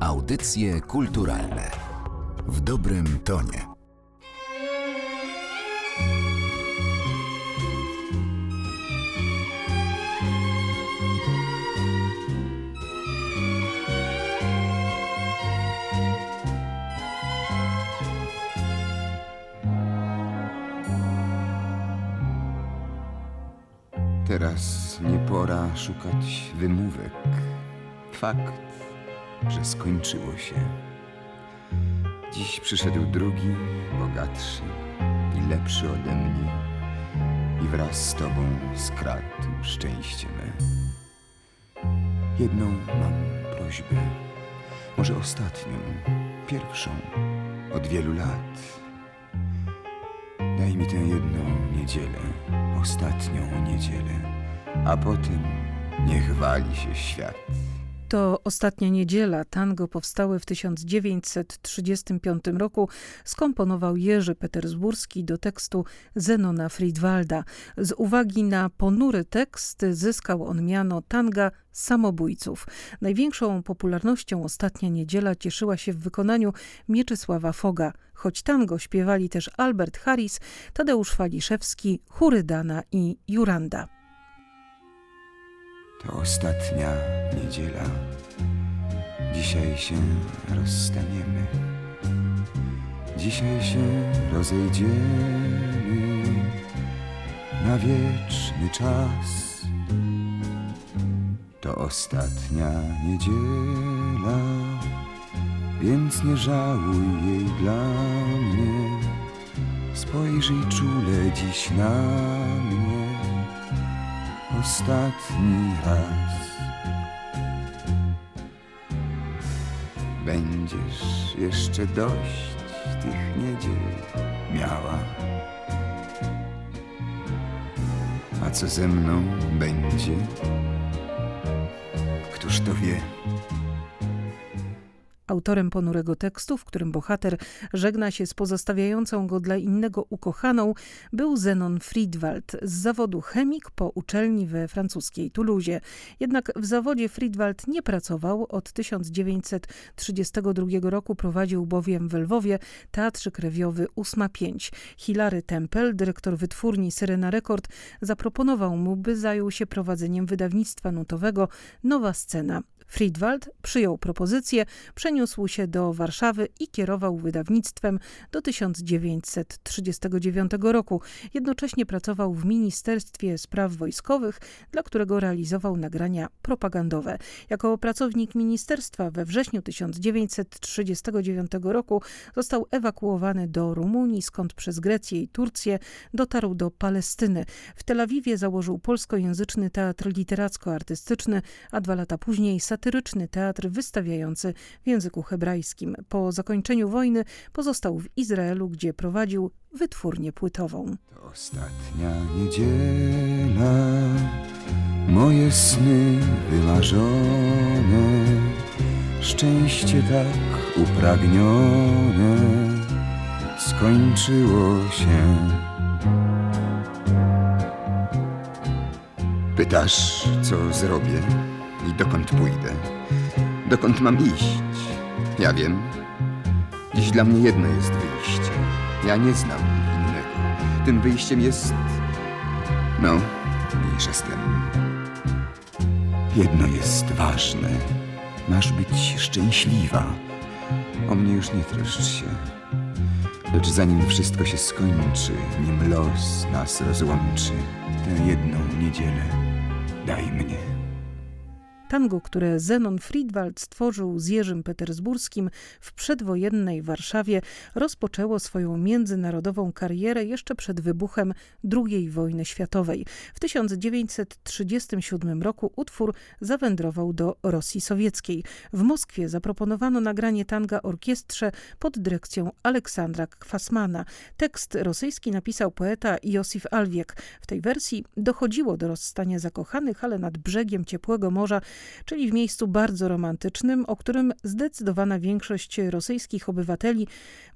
Audycje kulturalne w dobrym tonie. Teraz nie pora szukać wymówek. Fakt, że skończyło się. Dziś przyszedł drugi, bogatszy i lepszy ode mnie i wraz z tobą skradł szczęście me. Jedną mam prośbę, może ostatnią, pierwszą od wielu lat. Daj mi tę jedną niedzielę, ostatnią niedzielę, a potem niech wali się świat. To ostatnia niedziela. Tango powstałe w 1935 roku skomponował Jerzy Petersburski do tekstu Zenona Friedwalda. Z uwagi na ponury tekst zyskał on miano tanga samobójców. Największą popularnością ostatnia niedziela cieszyła się w wykonaniu Mieczysława Foga, choć tango śpiewali też Albert Harris, Tadeusz Waliszewski, Hurydana i Juranda. To ostatnia niedziela. Dzisiaj się rozstaniemy. Dzisiaj się rozejdziemy na wieczny czas. To ostatnia niedziela, więc nie żałuj jej dla mnie. Spojrzyj czule dziś na mnie ostatni raz. Będziesz jeszcze dość tych niedziel miała. A co ze mną będzie? Któż to wie? Autorem ponurego tekstu, w którym bohater żegna się z pozostawiającą go dla innego ukochaną, był Zenon Friedwald, z zawodu chemik po uczelni we francuskiej Toulouse. Jednak w zawodzie Friedwald nie pracował. Od 1932 roku prowadził bowiem w Lwowie Teatrzyk Rewiowy 8.5. Hilary Tempel, dyrektor wytwórni Syrena Rekord, zaproponował mu, by zajął się prowadzeniem wydawnictwa nutowego Nowa Scena. Friedwald przyjął propozycję, przeniósł się do Warszawy i kierował wydawnictwem do 1939 roku. Jednocześnie pracował w Ministerstwie Spraw Wojskowych, dla którego realizował nagrania propagandowe. Jako pracownik ministerstwa we wrześniu 1939 roku został ewakuowany do Rumunii, skąd przez Grecję i Turcję dotarł do Palestyny. W Tel Awiwie założył polskojęzyczny teatr literacko-artystyczny, a dwa lata później satyryczny teatr wystawiający w języku hebrajskim. Po zakończeniu wojny pozostał w Izraelu, gdzie prowadził wytwórnię płytową. To ostatnia niedziela, moje sny wymarzone, szczęście tak upragnione skończyło się. Pytasz, co zrobię i dokąd pójdę? Dokąd mam iść? Ja wiem. Dziś dla mnie jedno jest wyjście. Ja nie znam innego. Tym wyjściem jest... No, mniejsza z tym. Jedno jest ważne. Masz być szczęśliwa. O mnie już nie troszcz się. Lecz zanim wszystko się skończy, nim los nas rozłączy, tę jedną niedzielę daj mnie. Tango, które Zenon Friedwald stworzył z Jerzym Petersburskim w przedwojennej Warszawie, rozpoczęło swoją międzynarodową karierę jeszcze przed wybuchem II wojny światowej. W 1937 roku utwór zawędrował do Rosji Sowieckiej. W Moskwie zaproponowano nagranie tanga orkiestrze pod dyrekcją Aleksandra Kwasmana. Tekst rosyjski napisał poeta Josif Alwiek. W tej wersji dochodziło do rozstania zakochanych, ale nad brzegiem ciepłego morza czyli w miejscu bardzo romantycznym, o którym zdecydowana większość rosyjskich obywateli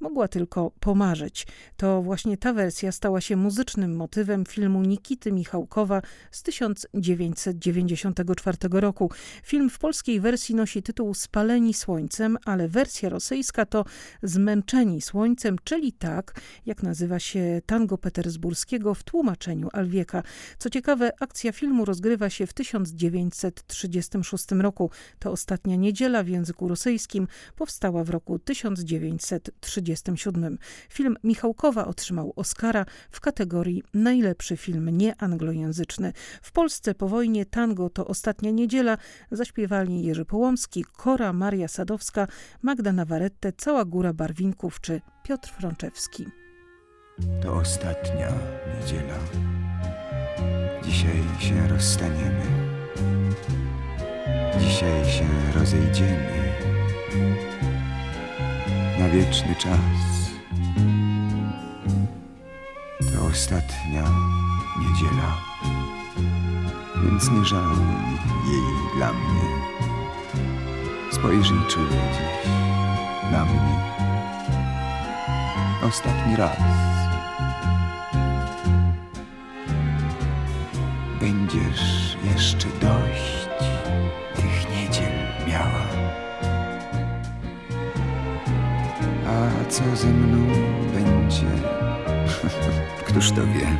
mogła tylko pomarzyć. To właśnie ta wersja stała się muzycznym motywem filmu Nikity Michałkowa z 1994 roku. Film w polskiej wersji nosi tytuł Spaleni słońcem, ale wersja rosyjska to Zmęczeni słońcem, czyli tak, jak nazywa się tango petersburskiego w tłumaczeniu Alwieka. Co ciekawe, akcja filmu rozgrywa się w 1936 roku. To ostatnia niedziela w języku rosyjskim powstała w roku 1937. Film Michałkowa otrzymał Oscara w kategorii Najlepszy film nieanglojęzyczny. W Polsce po wojnie tango to ostatnia niedziela zaśpiewali Jerzy Połomski, Kora Maria Sadowska, Magda Navarrete, cała góra barwinków czy Piotr Frączewski. To ostatnia niedziela. Dzisiaj się rozstaniemy. Dzisiaj się rozejdziemy. Na wieczny czas. To ostatnia niedziela. Więc nie żałuj jej dla mnie. Spojrzyj czule dziś na mnie. Ostatni raz. Będziesz jeszcze dość co ze mną będzie? Któż to wie?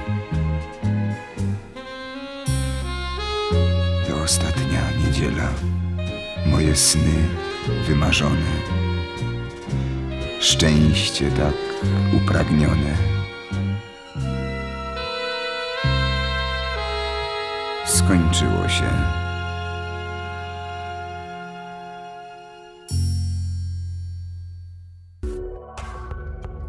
To ostatnia niedziela. Moje sny wymarzone. Szczęście tak upragnione. Skończyło się.